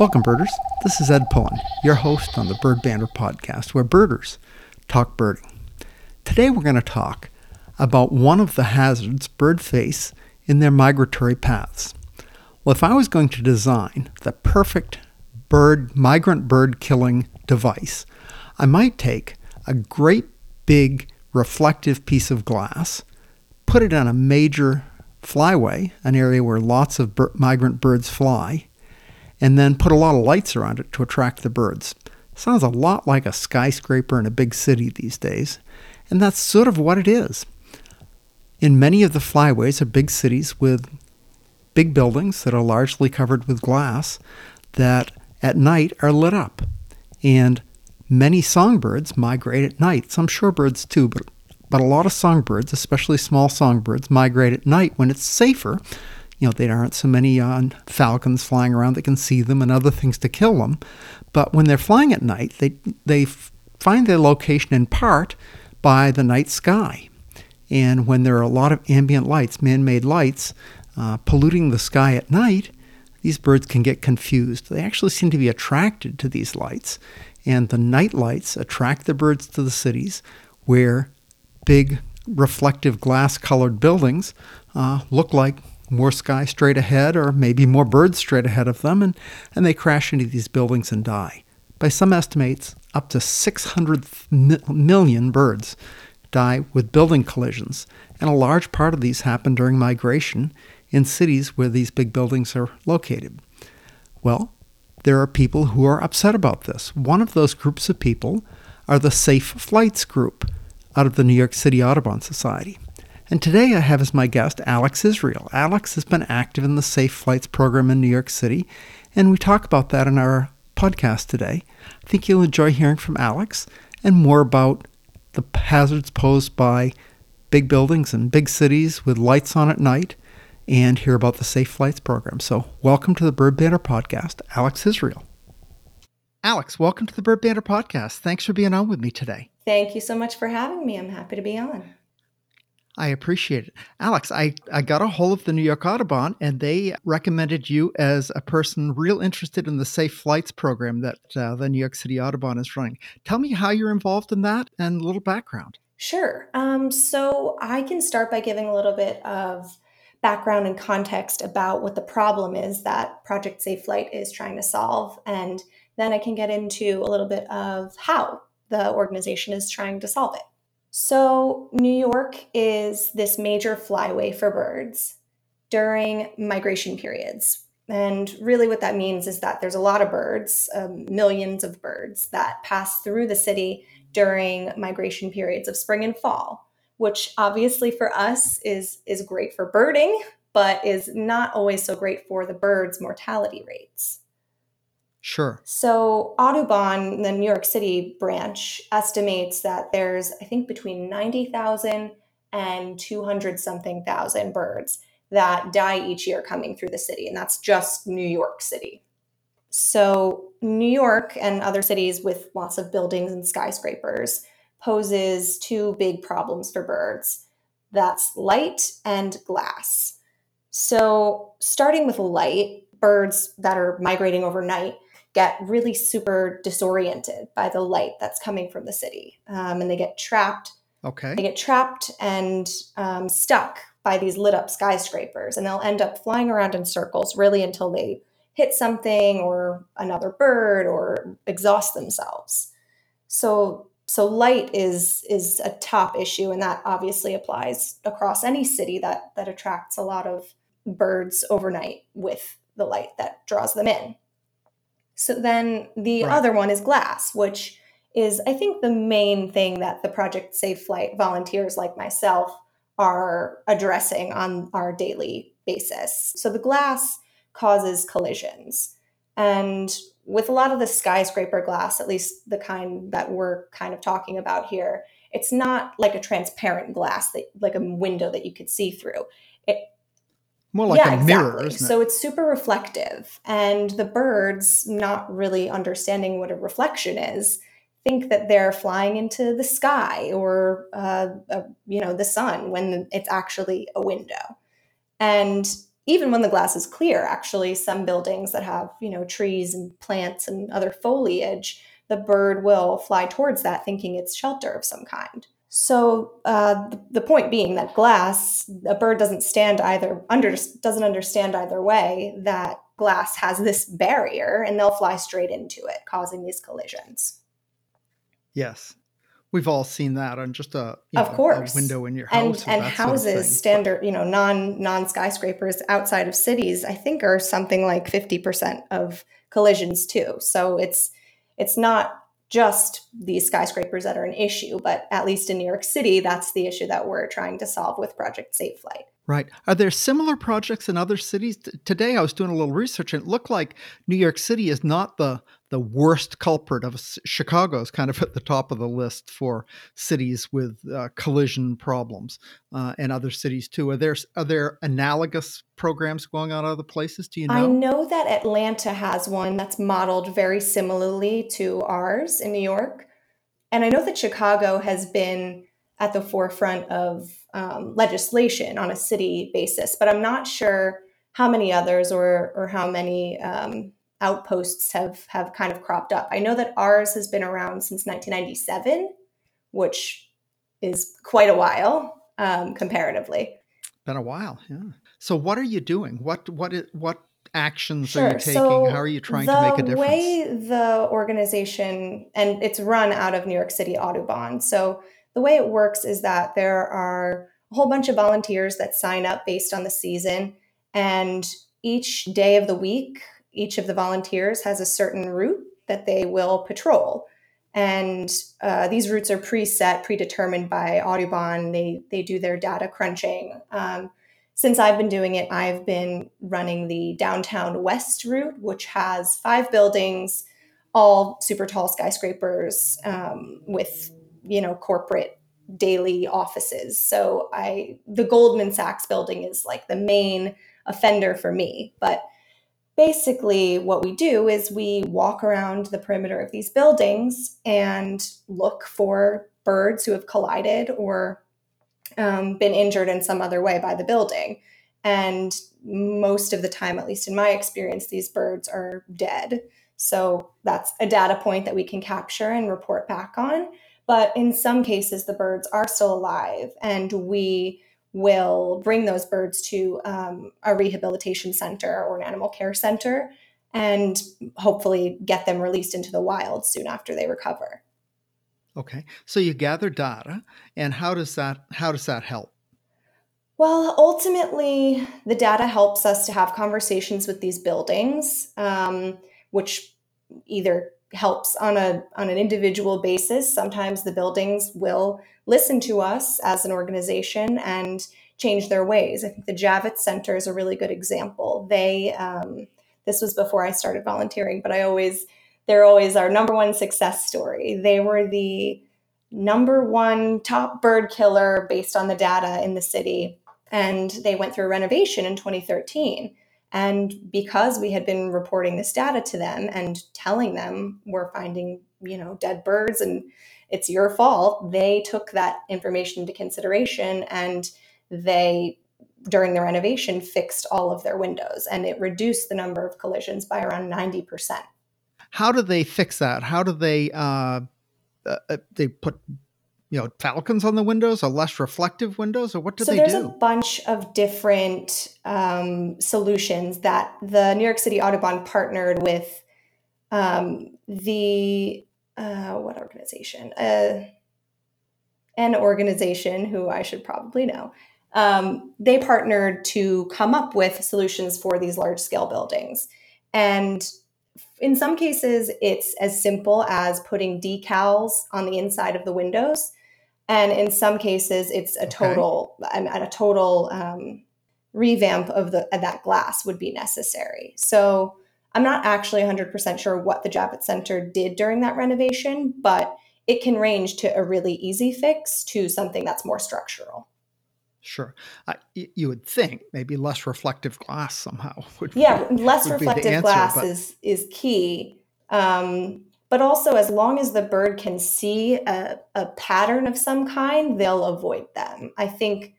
Welcome, birders. This is Ed Pullen, your host on the Bird Banter podcast, where birders talk birding. Today, we're going to talk about one of the hazards birds face in their migratory paths. Well, if I was going to design the perfect bird migrant bird killing device, I might take a great big reflective piece of glass, put it on a major flyway, an area where lots of bir- migrant birds fly, and then put a lot of lights around it to attract the birds. Sounds a lot like a skyscraper in a big city these days, and that's sort of what it is. In many of the flyways of big cities with big buildings that are largely covered with glass that at night are lit up. And many songbirds migrate at night, some shorebirds too, but, but a lot of songbirds, especially small songbirds, migrate at night when it's safer you know, there aren't so many uh, falcons flying around that can see them and other things to kill them. But when they're flying at night, they, they find their location in part by the night sky. And when there are a lot of ambient lights, man made lights, uh, polluting the sky at night, these birds can get confused. They actually seem to be attracted to these lights. And the night lights attract the birds to the cities where big reflective glass colored buildings uh, look like more sky straight ahead or maybe more birds straight ahead of them, and, and they crash into these buildings and die. By some estimates, up to 600 million birds die with building collisions, and a large part of these happen during migration in cities where these big buildings are located. Well, there are people who are upset about this. One of those groups of people are the Safe Flights group out of the New York City Audubon Society. And today I have as my guest Alex Israel. Alex has been active in the Safe Flights program in New York City, and we talk about that in our podcast today. I think you'll enjoy hearing from Alex and more about the hazards posed by big buildings and big cities with lights on at night and hear about the Safe Flights program. So, welcome to the Bird Banter podcast, Alex Israel. Alex, welcome to the Bird Banter podcast. Thanks for being on with me today. Thank you so much for having me. I'm happy to be on. I appreciate it. Alex, I, I got a hold of the New York Audubon and they recommended you as a person real interested in the Safe Flights program that uh, the New York City Audubon is running. Tell me how you're involved in that and a little background. Sure. Um, so I can start by giving a little bit of background and context about what the problem is that Project Safe Flight is trying to solve. And then I can get into a little bit of how the organization is trying to solve it. So, New York is this major flyway for birds during migration periods. And really, what that means is that there's a lot of birds, um, millions of birds, that pass through the city during migration periods of spring and fall, which obviously for us is, is great for birding, but is not always so great for the birds' mortality rates. Sure. So Audubon, the New York City branch, estimates that there's, I think, between 90,000 and 200 something thousand birds that die each year coming through the city. And that's just New York City. So, New York and other cities with lots of buildings and skyscrapers poses two big problems for birds that's light and glass. So, starting with light, birds that are migrating overnight get really super disoriented by the light that's coming from the city um, and they get trapped. Okay. They get trapped and um, stuck by these lit up skyscrapers and they'll end up flying around in circles really until they hit something or another bird or exhaust themselves. So so light is is a top issue and that obviously applies across any city that that attracts a lot of birds overnight with the light that draws them in so then the right. other one is glass, which is, I think, the main thing that the Project Safe Flight volunteers like myself are addressing on our daily basis. So the glass causes collisions. And with a lot of the skyscraper glass, at least the kind that we're kind of talking about here, it's not like a transparent glass that like a window that you could see through. It more like yeah, a mirror, exactly. It? So it's super reflective. And the birds, not really understanding what a reflection is, think that they're flying into the sky or, uh, uh, you know, the sun when it's actually a window. And even when the glass is clear, actually, some buildings that have, you know, trees and plants and other foliage, the bird will fly towards that thinking it's shelter of some kind. So uh, the, point being that glass, a bird doesn't stand either under doesn't understand either way that glass has this barrier, and they'll fly straight into it, causing these collisions. Yes, we've all seen that on just a of know, course. a window in your house and and houses sort of standard you know non non skyscrapers outside of cities i think are something like 50% of collisions too. So it's it's not just these skyscrapers that are an issue, but at least in New York City, that's the issue that we're trying to solve with Project Safe Flight. Right. Are there similar projects in other cities? Today, I was doing a little research, and it looked like New York City is not the the worst culprit of Chicago is kind of at the top of the list for cities with uh, collision problems, uh, and other cities too. Are there are there analogous programs going on other places? Do you know? I know that Atlanta has one that's modeled very similarly to ours in New York, and I know that Chicago has been at the forefront of um, legislation on a city basis, but I'm not sure how many others or or how many um, outposts have have kind of cropped up. I know that ours has been around since 1997, which is quite a while um, comparatively. Been a while, yeah. So what are you doing? What what is, what actions sure. are you taking? So How are you trying to make a difference? The way the organization and it's run out of New York City Audubon. So the way it works is that there are a whole bunch of volunteers that sign up based on the season and each day of the week each of the volunteers has a certain route that they will patrol. And uh, these routes are preset, predetermined by Audubon. They, they do their data crunching. Um, since I've been doing it, I've been running the downtown west route, which has five buildings, all super tall skyscrapers um, with you know corporate daily offices. So I the Goldman Sachs building is like the main offender for me, but basically what we do is we walk around the perimeter of these buildings and look for birds who have collided or um, been injured in some other way by the building. And most of the time, at least in my experience, these birds are dead. So that's a data point that we can capture and report back on. But in some cases, the birds are still alive, and we will bring those birds to um, a rehabilitation center or an animal care center and hopefully get them released into the wild soon after they recover. Okay. So you gather data and how does that how does that help? Well, ultimately, the data helps us to have conversations with these buildings, um, which either helps on a on an individual basis. Sometimes the buildings will listen to us as an organization and change their ways. I think the Javits Center is a really good example. They um, this was before I started volunteering, but I always they're always our number one success story. They were the number one top bird killer based on the data in the city, and they went through a renovation in 2013 and because we had been reporting this data to them and telling them we're finding, you know, dead birds and it's your fault, they took that information into consideration and they during the renovation fixed all of their windows and it reduced the number of collisions by around 90%. How do they fix that? How do they uh, uh they put you know falcons on the windows or less reflective windows or what do so they there's do? a bunch of different um, solutions that the new york city audubon partnered with um, the uh, what organization? Uh, an organization who i should probably know. Um, they partnered to come up with solutions for these large scale buildings. And in some cases it's as simple as putting decals on the inside of the windows and in some cases it's a total okay. a total um, revamp of the of that glass would be necessary so i'm not actually 100% sure what the javits center did during that renovation but it can range to a really easy fix to something that's more structural Sure. Uh, you would think maybe less reflective glass somehow would Yeah, less would reflective answer, glass but... is is key. Um, but also as long as the bird can see a, a pattern of some kind they'll avoid them i think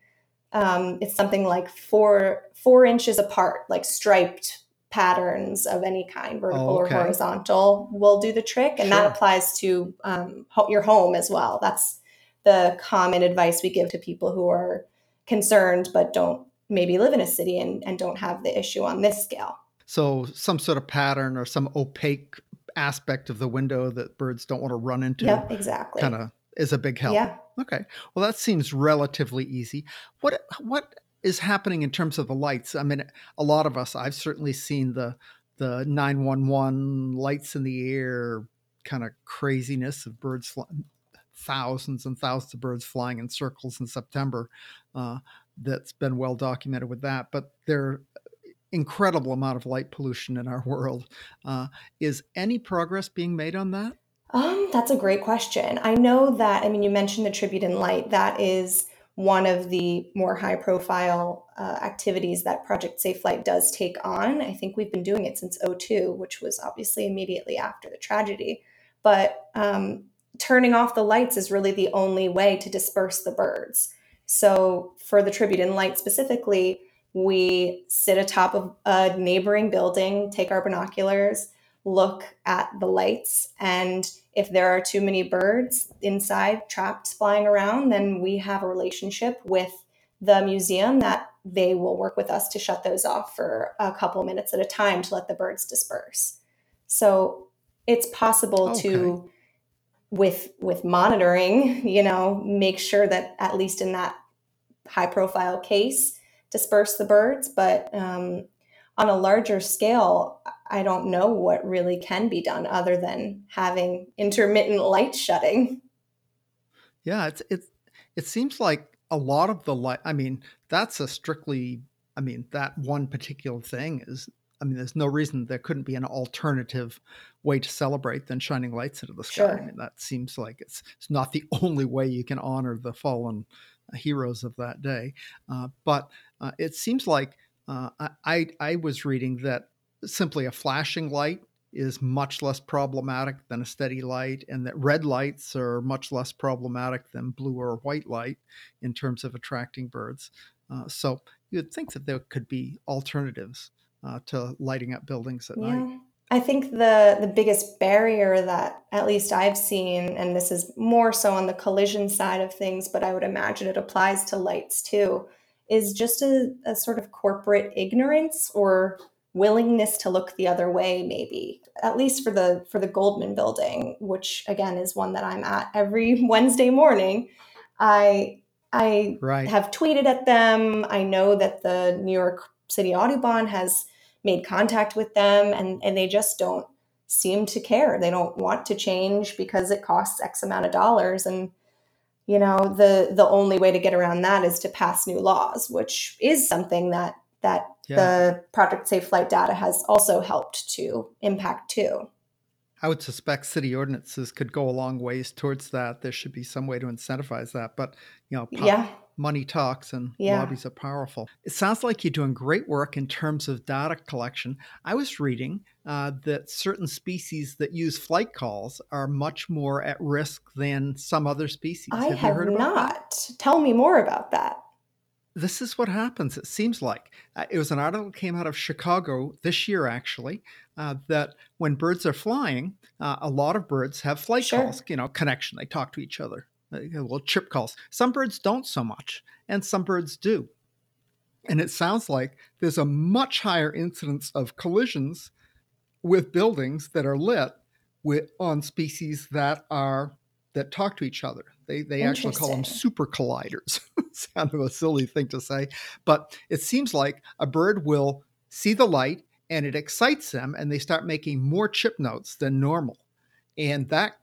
um, it's something like four four inches apart, like striped patterns of any kind, vertical Oh, okay. or horizontal, will do the trick, and Sure. that applies to um, ho- your home as well. That's the common advice we give to people who are concerned but don't maybe live in a city and, and don't have the issue on this scale. So some sort of pattern or some opaque aspect of the window that birds don't want to run into Yep, exactly. kind of is a big help. Yeah. Okay. Well, that seems relatively easy. What what is happening in terms of the lights? I mean, a lot of us, I've certainly seen the the 911 lights in the air kind of craziness of birds flying, thousands and thousands of birds flying in circles in September. Uh, that's been well documented with that, but there incredible amount of light pollution in our world. Uh, is any progress being made on that? Um, that's a great question. I know that, I mean, you mentioned the Tribute in Light. That is one of the more high profile uh, activities that Project Safe Flight does take on. I think we've been doing it since 02, which was obviously immediately after the tragedy. But um, turning off the lights is really the only way to disperse the birds. So, for the Tribute in Light specifically, we sit atop of a neighboring building, take our binoculars, look at the lights, and if there are too many birds inside trapped flying around, then we have a relationship with the museum that they will work with us to shut those off for a couple minutes at a time to let the birds disperse. So it's possible Okay. to with with monitoring, you know, make sure that at least in that high profile case disperse the birds, but um, on a larger scale, I don't know what really can be done other than having intermittent light shutting. Yeah, it's it it seems like a lot of the light. I mean, that's a strictly. I mean, that one particular thing is. I mean, there's no reason there couldn't be an alternative way to celebrate than shining lights into the sky. I mean, that seems like it's it's not the only way you can honor the fallen heroes of that day. Uh, but uh, it seems like uh, I I was reading that simply a flashing light is much less problematic than a steady light, and that red lights are much less problematic than blue or white light in terms of attracting birds. Uh, so you'd think that there could be alternatives uh, to lighting up buildings at night. I think the the biggest barrier that at least I've seen, and this is more so on the collision side of things, but I would imagine it applies to lights too, is just a, a sort of corporate ignorance or willingness to look the other way, maybe. At least for the for the Goldman building, which again is one that I'm at every Wednesday morning. I I Right. have tweeted at them. I know that the New York City Audubon has made contact with them and, and they just don't seem to care. They don't want to change because it costs X amount of dollars. And you know, the the only way to get around that is to pass new laws, which is something that that Yeah. the Project Safe Flight data has also helped to impact too. I would suspect city ordinances could go a long ways towards that. There should be some way to incentivize that. But, you know, po- Yeah. Money talks and Yeah. lobbies are powerful. It sounds like you're doing great work in terms of data collection. I was reading uh, that certain species that use flight calls are much more at risk than some other species. I have have heard about that? not. Tell me more about that. this is what happens. It seems like uh, it was an article that came out of Chicago this year, actually, uh, that when birds are flying, uh, a lot of birds have flight Sure. calls, you know, connection. They talk to each other, Uh, little chip calls. Some birds don't so much, and some birds do. And it sounds like there's a much higher incidence of collisions with buildings that are lit with on species that are that talk to each other. They they actually call them super colliders. it's kind of a silly thing to say, but it seems like a bird will see the light and it excites them and they start making more chip notes than normal. And that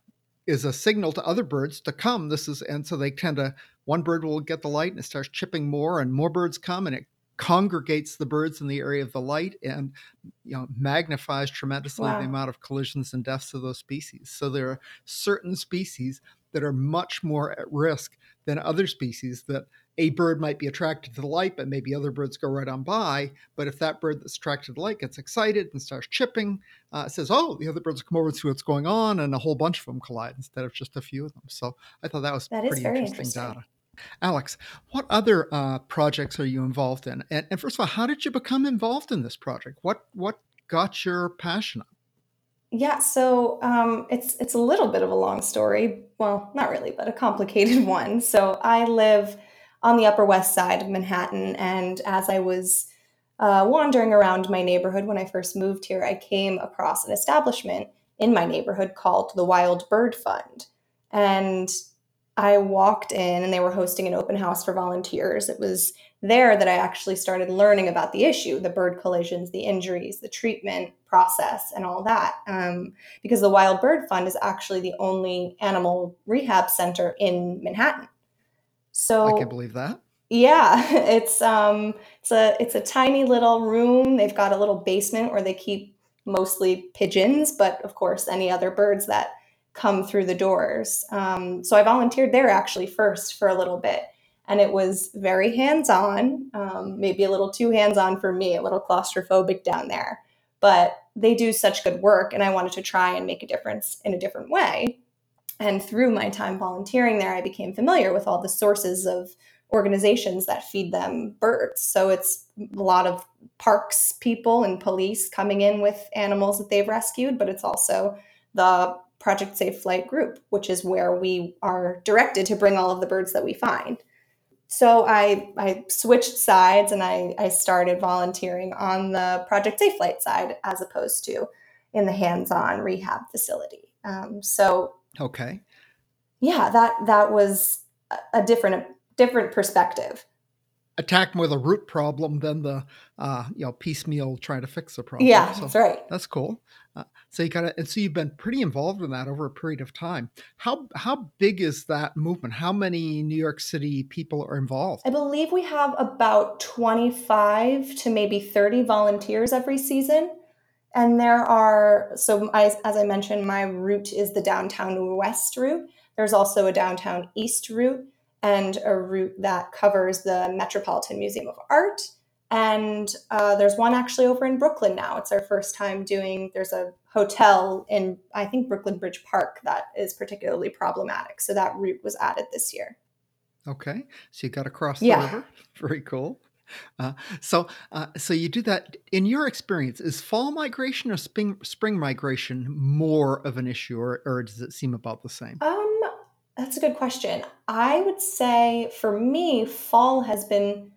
is a signal to other birds to come. This is and so they tend to one bird will get the light and it starts chipping more and more birds come and it congregates the birds in the area of the light and you know magnifies tremendously Wow. the amount of collisions and deaths of those species. So there are certain species that are much more at risk than other species that a bird might be attracted to the light, but maybe other birds go right on by. But if that bird that's attracted to the light gets excited and starts chipping, uh, says, "Oh, the other birds come over and see what's going on," and a whole bunch of them collide instead of just a few of them. So I thought that was That is pretty very interesting, interesting. data. Alex, what other uh, projects are you involved in? And, and, first of all, how did you become involved in this project? What what got your passion up? Yeah, so um, it's it's a little bit of a long story. Well, not really, but a complicated one. So I live on the Upper West Side of Manhattan, and as I was uh, wandering around my neighborhood when I first moved here, I came across an establishment in my neighborhood called the Wild Bird Fund, and I walked in and they were hosting an open house for volunteers. It was there that I actually started learning about the issue, the bird collisions, the injuries, the treatment process, and all that. Um, because the Wild Bird Fund is actually the only animal rehab center in Manhattan. So I can believe that. Yeah, it's um, it's a it's a tiny little room. They've got a little basement where they keep mostly pigeons, but of course any other birds that come through the doors. Um, so I volunteered there actually first for a little bit. And it was very hands on, um, maybe a little too hands on for me, a little claustrophobic down there. But they do such good work, and I wanted to try and make a difference in a different way. And through my time volunteering there, I became familiar with all the sources of organizations that feed them birds. So it's a lot of parks people and police coming in with animals that they've rescued, but it's also the Project Safe Flight group, which is where we are directed to bring all of the birds that we find. So I, I switched sides and I, I started volunteering on the Project Safe Flight side as opposed to in the hands-on rehab facility. Um, so okay, yeah, that that was a different different perspective attack more the root problem than the uh, you know piecemeal trying to fix the problem. Yeah, so that's right. That's cool. Uh, so you got to, and so you've been pretty involved in that over a period of time. How how big is that movement? How many New York City people are involved? I believe we have about twenty five to maybe thirty volunteers every season. And there are so I, as I mentioned, my route is the downtown west route. There's also a downtown east route and a route that covers the Metropolitan Museum of Art. And uh, there's one actually over in Brooklyn now. It's our first time doing, there's a hotel in, I think, Brooklyn Bridge Park that is particularly problematic. So that route was added this year. Okay. So you got to cross the yeah. river. Very cool. Uh, so, uh, so you do that. In your experience, is fall migration or spring spring migration more of an issue, or, or does it seem about the same? Um, that's a good question. I would say for me, fall has been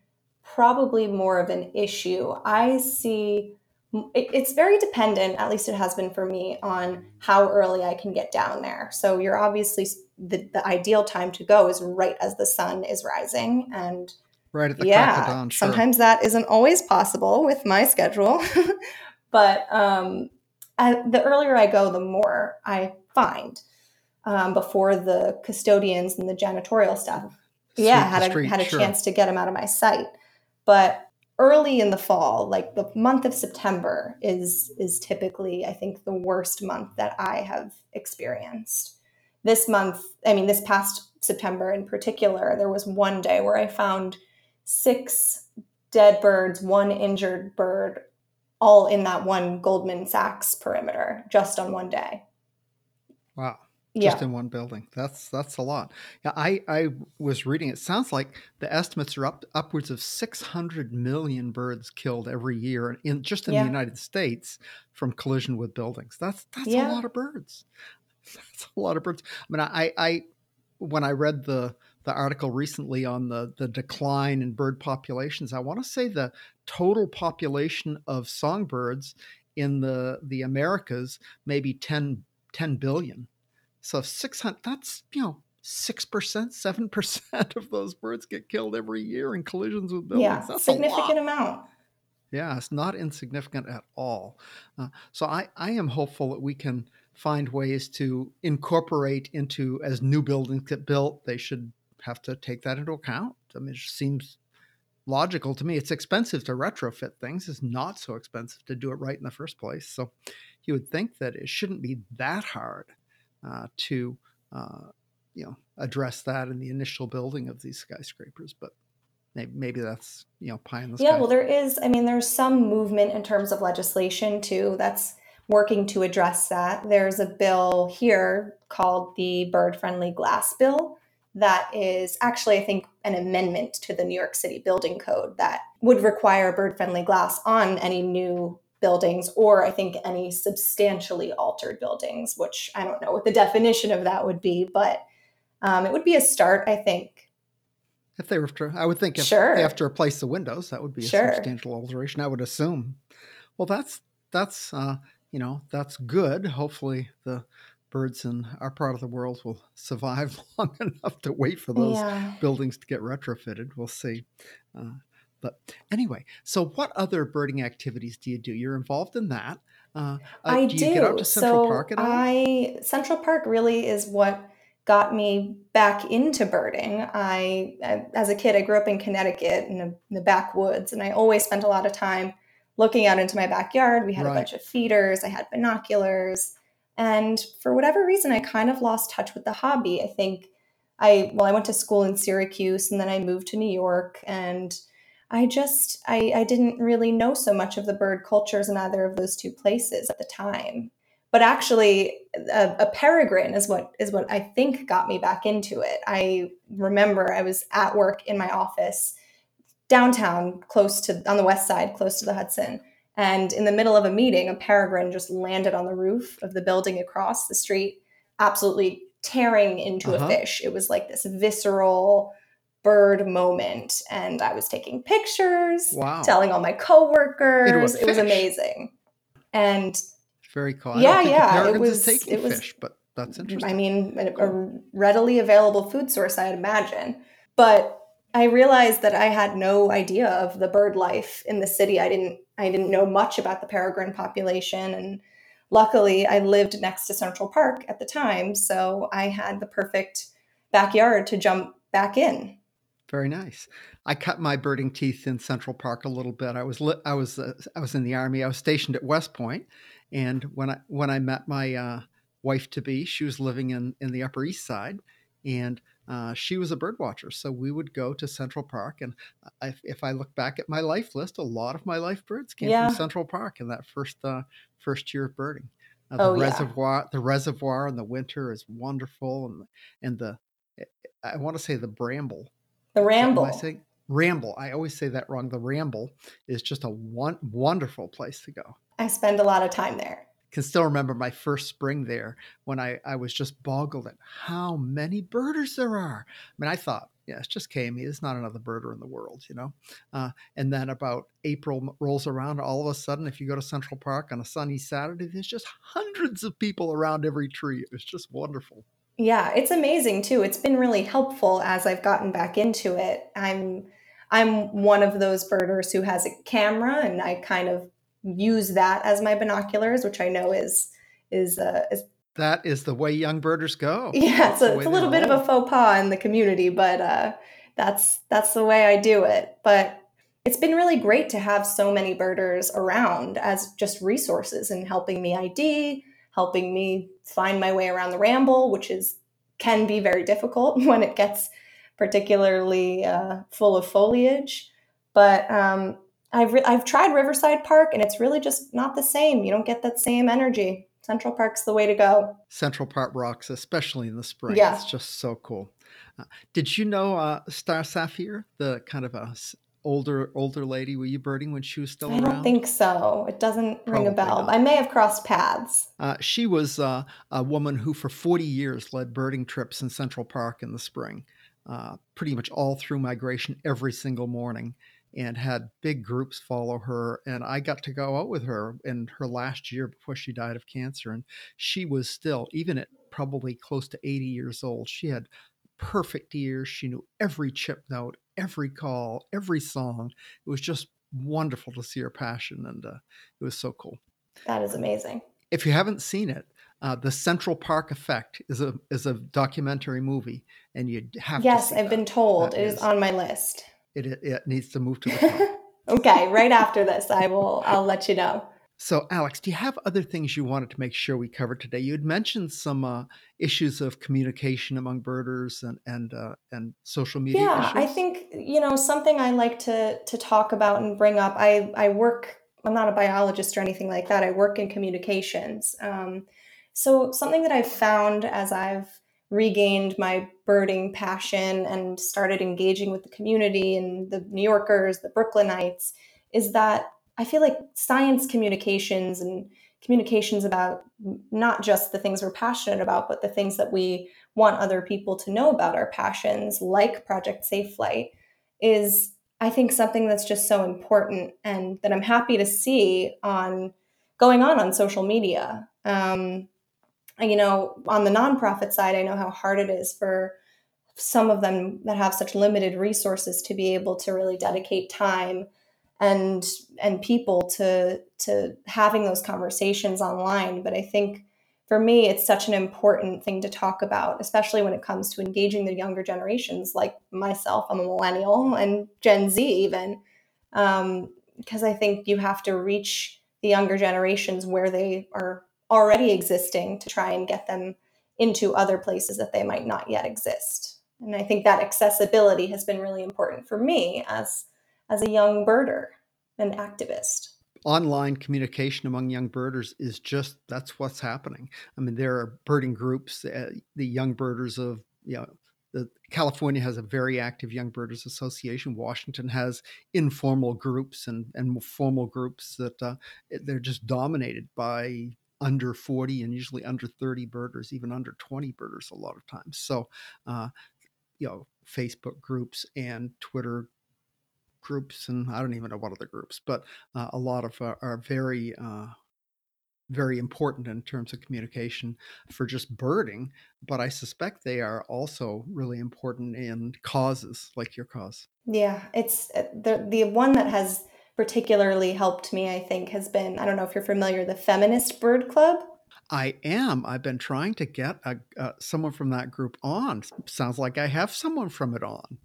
probably more of an issue. I see it's very dependent, at least it has been for me, on how early I can get down there. So you're obviously the, the ideal time to go is right as the sun is rising. And right at the yeah, crack of dawn. Sure. Sometimes that isn't always possible with my schedule. but um, I, the earlier I go, the more I find um, before the custodians and the janitorial staff. yeah, had a street, had a sure. chance to get them out of my sight. But early in the fall, like the month of September, is is typically I think the worst month that I have experienced. This month, I mean, this past September in particular, there was one day where I found six dead birds, one injured bird, all in that one Goldman Sachs perimeter, just on one day. Wow just yeah. in one building. That's that's a lot. Yeah, I I was reading. It sounds like the estimates are up upwards of 600 million birds killed every year in just in yeah. the United States from collision with buildings. That's that's yeah. a lot of birds. That's a lot of birds. I mean, I I when I read the the article recently on the the decline in bird populations, I want to say the total population of songbirds in the the Americas maybe 10 10 billion so 600, that's, you know, 6%, 7% of those birds get killed every year in collisions with buildings. Yeah, that's significant amount. Yeah, it's not insignificant at all. Uh, so I, I am hopeful that we can find ways to incorporate into as new buildings get built, they should have to take that into account. I mean, it seems logical to me. It's expensive to retrofit things. It's not so expensive to do it right in the first place. So you would think that it shouldn't be that hard uh, to uh, you know address that in the initial building of these skyscrapers. But maybe, maybe that's you know pie in the sky. Yeah, well, there is. I mean, there's some movement in terms of legislation too. That's working to address that. There's a bill here called the Bird Friendly Glass Bill. That is actually, I think, an amendment to the New York City Building Code that would require bird friendly glass on any new buildings or I think any substantially altered buildings, which I don't know what the definition of that would be, but um, it would be a start, I think. If they were to, I would think if Sure. they have to replace the windows, that would be a Sure. substantial alteration. I would assume. Well, that's that's uh, you know that's good. Hopefully, the birds in our part of the world will survive long enough to wait for those Yeah. buildings to get retrofitted. We'll see. Uh, but anyway, so what other birding activities do you do? You're involved in that. Uh, uh, I do do. get out to Central so Park at all? I Central Park really is what got me back into birding. I, I- as a kid, I grew up in Connecticut in the, in the backwoods, and I always spent a lot of time looking out into my backyard. We had Right. a bunch of feeders. I had binoculars, and for whatever reason, I kind of lost touch with the hobby. I think I well, I went to school in Syracuse, and then I moved to New York, and I just I, I didn't really know so much of the bird cultures in either of those two places at the time. But actually, a, a peregrine is what is what I think got me back into it. I remember I was at work in my office downtown, close to on the west side, close to the Hudson, and in the middle of a meeting, a peregrine just landed on the roof of the building across the street, absolutely tearing into Uh-huh. a fish. It was like this visceral bird moment, and I was taking pictures Wow, telling all my coworkers. A It was amazing. And very cool. I Yeah, yeah, it was- taking it was- fish, but that's interesting. I mean, a, a readily available food source, I'd imagine. But I realized that I had no idea of the bird life in the city. I didn't I didn't know much about the peregrine population and luckily I lived next to Central Park at the time, so I had the perfect backyard to jump back in. Very nice. I cut my birding teeth in Central Park a little bit. I was li- I was uh, I was in the army. I was stationed at West Point, and when I when I met my uh, wife to be, she was living in in the Upper East Side, and uh, she was a bird watcher. So we would go to Central Park, and I, if I look back at my life list, a lot of my life birds came Yeah. from Central Park in that first uh, first year of birding. Uh, the Oh, yeah. reservoir, the reservoir in the winter is wonderful, and and the I want to say the bramble The ramble. I saying ramble? I always say that wrong. The ramble is just a one, wonderful place to go. I spend a lot of time there. Can still remember my first spring there when I, I was just boggled at how many birders there are. I mean, I thought, yeah, it's just KME. There's not another birder in the world, you know. Uh, and then about April rolls around, all of a sudden, if you go to Central Park on a sunny Saturday, there's just hundreds of people around every tree. It was just wonderful. Yeah, it's amazing too. It's been really helpful as I've gotten back into it. I'm I'm one of those birders who has a camera and I kind of use that as my binoculars, which I know is is uh, is That is the way young birders go. yeah, so it's a little bit of a faux pas in the community, but uh, that's that's the way I do it. But it's been really great to have so many birders around as just resources and helping me ID, helping me find my way around the ramble, which is can be very difficult when it gets particularly uh, full of foliage. But um, I've re- I've tried Riverside Park, and it's really just not the same. You don't get that same energy. Central Park's the way to go. Central Park rocks, especially in the spring. Yeah. It's just so cool. Uh, did you know uh, Starr Saphir, the kind of a older older lady? Were you birding when she was still I around? I don't think so. It doesn't ring a bell. not. I may have crossed paths. Uh, she was uh, a woman who, for 40 years, led birding trips in Central Park in the spring, uh, pretty much all through migration every single morning, and had big groups follow her. And I got to go out with her in her last year before she died of cancer. And she was still, even at probably close to 80 years old, she had perfect ears. She knew every chip note, every call, every song. It was just wonderful to see her passion, and uh, it was so cool That is amazing. if you haven't seen it, uh, the Central Park Effect is a is a documentary movie, and you have Yes, to. see I've been told. That It is is- on my list. It, it it needs to move to the top. okay, right after this, I will. I'll let you know. so, Alex, do you have other things you wanted to make sure we covered today? You had mentioned some uh, issues of communication among birders and and uh, and social media Yeah, issues. I think you know something I like to to talk about and bring up. I I work. I'm not a biologist or anything like that. I work in communications. Um, so something that I've found as I've regained my birding passion and started engaging with the community and the New Yorkers, the Brooklynites, is that I feel like science communications and communications about not just the things we're passionate about, but the things that we want other people to know about our passions, like Project Safe Flight, is I think something that's just so important and that I'm happy to see on going on on social media. Um, you know, on the nonprofit side, I know how hard it is for some of them that have such limited resources to be able to really dedicate time and and people to to having those conversations online. But I think for me, it's such an important thing to talk about, especially when it comes to engaging the younger generations, like myself. I'm a millennial and Gen Z, even, um, because I think you have to reach the younger generations where they are already existing to try and get them into other places that they might not yet exist. And I think that accessibility has been really important for me as as a young birder and activist online communication among young birders is just that's what's happening. I mean, there are birding groups, uh, the young birders of you know. The, California has a very active Young Birders Association. Washington has informal groups and, and formal groups that uh, they're just dominated by under 40 and usually under 30 birders, even under 20 birders a lot of times. So, uh, you know, Facebook groups and Twitter groups, and I don't even know what other groups, but uh, a lot of uh, are very uh, very important in terms of communication for just birding, but I suspect they are also really important in causes like your cause. Yeah, it's uh, the the one that has particularly helped me. I think has been I don't know if you're familiar the Feminist Bird Club. I am. I've been trying to get a, uh, someone from that group on. Sounds like I have someone from it on.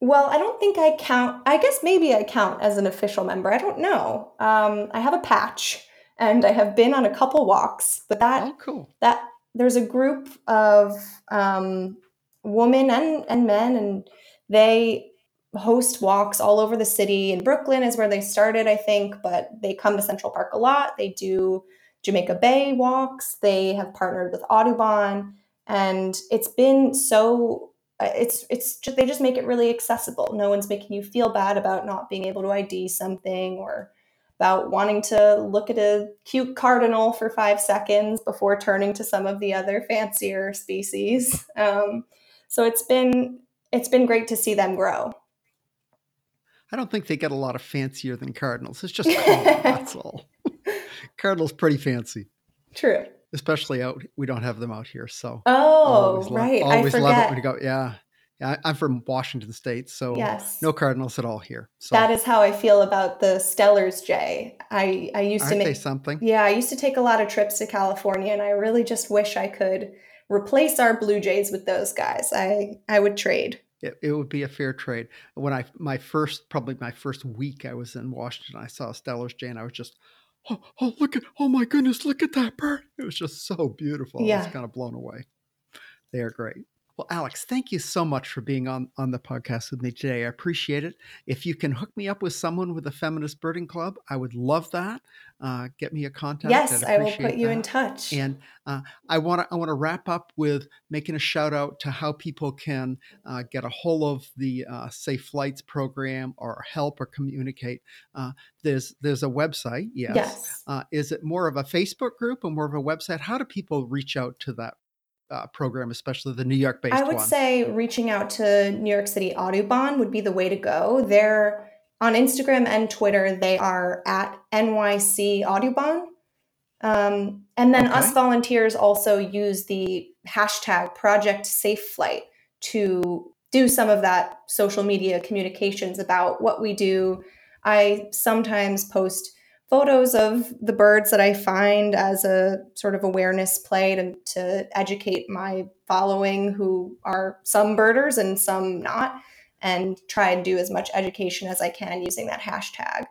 Well, I don't think I count. I guess maybe I count as an official member. I don't know. Um, I have a patch, and I have been on a couple walks. But that oh, cool. That there's a group of um, women and and men, and they host walks all over the city. In Brooklyn is where they started, I think, but they come to Central Park a lot. They do Jamaica Bay walks. They have partnered with Audubon, and it's been so uh, it's it's just, they just make it really accessible. No one's making you feel bad about not being able to ID something or about wanting to look at a cute cardinal for five seconds before turning to some of the other fancier species. Um, so it's been it's been great to see them grow. I don't think they get a lot of fancier than cardinals. It's just that's all. Cardinals pretty fancy. True especially out. We don't have them out here, so oh right, always I love it when you go. Yeah, yeah. I'm from Washington State, so yes. no Cardinals at all here. So. That is how I feel about the Steller's Jay. I I used Aren't to make something. Yeah, I used to take a lot of trips to California, and I really just wish I could replace our Blue Jays with those guys. I I would trade. It, it, would be a fair trade. When I my first probably my first week I was in Washington, I saw Steller's Jay, and I was just oh, oh, look at, oh my goodness, look at that bird. It was just so beautiful. Yeah. I was kind of blown away. They are great. Well, Alex, thank you so much for being on, on the podcast with me today. I appreciate it. If you can hook me up with someone with a feminist birding club, I would love that. Uh, get me a contact. Yes, I will put you that. in touch. And uh, I want to I want to wrap up with making a shout out to how people can uh, get a hold of the uh, Safe Flights program or help or communicate. Uh, there's there's a website. Yes. yes. Uh, is it more of a Facebook group or more of a website? How do people reach out to that uh, program, especially the New York based I would one? say reaching out to New York City Audubon would be the way to go. They're on Instagram and Twitter, they are at NYC Audubon. Um, and then okay. us volunteers also use the hashtag Project Safe Flight to do some of that social media communications about what we do. I sometimes post photos of the birds that I find as a sort of awareness play to, to educate my following, who are some birders and some not, and try and do as much education as I can using that hashtag.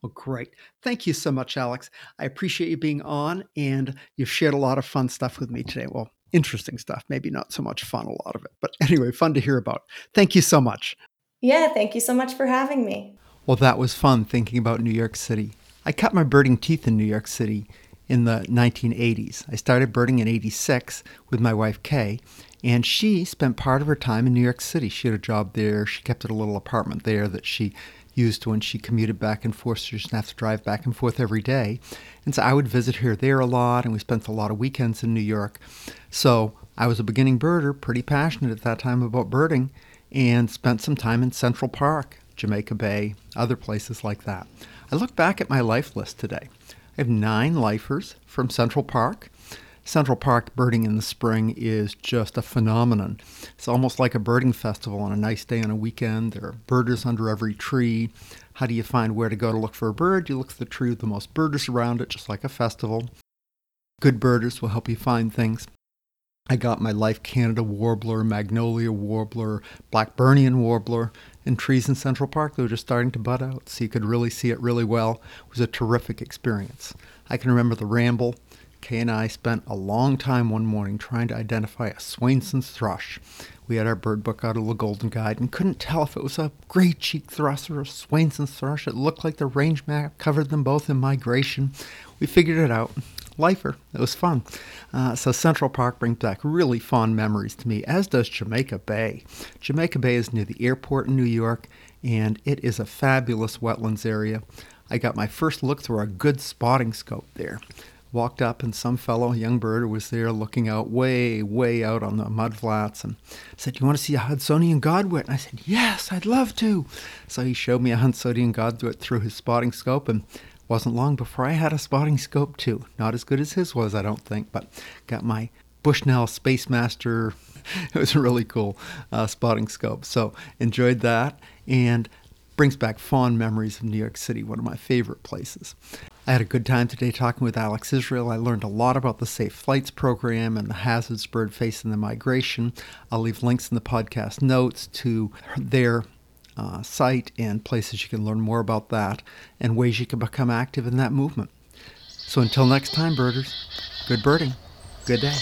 Well, great. Thank you so much, Alex. I appreciate you being on, and you've shared a lot of fun stuff with me today. Well, interesting stuff, maybe not so much fun, a lot of it, but anyway, fun to hear about. Thank you so much. Yeah, thank you so much for having me. Well, that was fun thinking about New York City. I cut my birding teeth in New York City in the 1980s. I started birding in 86 with my wife Kay, And she spent part of her time in New York City. She had a job there. She kept a little apartment there that she used when she commuted back and forth. She didn't have to drive back and forth every day. And so I would visit her there a lot, and we spent a lot of weekends in New York. So I was a beginning birder, pretty passionate at that time about birding, and spent some time in Central Park, Jamaica Bay, other places like that. I look back at my life list today. I have nine lifers from Central Park. Central Park birding in the spring is just a phenomenon. It's almost like a birding festival on a nice day on a weekend. There are birders under every tree. How do you find where to go to look for a bird? You look for the tree with the most birders around it, just like a festival. Good birders will help you find things. I got my Life Canada warbler, magnolia warbler, Blackburnian warbler in trees in Central Park. They were just starting to bud out, so you could really see it really well. It was a terrific experience. I can remember the ramble Kay and I spent a long time one morning trying to identify a Swainson's thrush. We had our bird book out of the Golden Guide and couldn't tell if it was a gray cheek thrush or a Swainson's thrush. It looked like the range map covered them both in migration. We figured it out. Lifer. It was fun. Uh, so Central Park brings back really fond memories to me, as does Jamaica Bay. Jamaica Bay is near the airport in New York, and it is a fabulous wetlands area. I got my first look through a good spotting scope there walked up and some fellow, a young bird, was there looking out way, way out on the mud flats and said, You want to see a Hudsonian godwit? And I said, Yes, I'd love to. So he showed me a Hudsonian godwit through his spotting scope and wasn't long before I had a spotting scope too. Not as good as his was, I don't think, but got my Bushnell Space Master. it was a really cool uh, spotting scope. So enjoyed that and brings back fond memories of New York City, one of my favorite places. I had a good time today talking with Alex Israel. I learned a lot about the Safe Flights program and the hazards bird face in the migration. I'll leave links in the podcast notes to their uh, site and places you can learn more about that and ways you can become active in that movement. So until next time, birders, good birding, good day.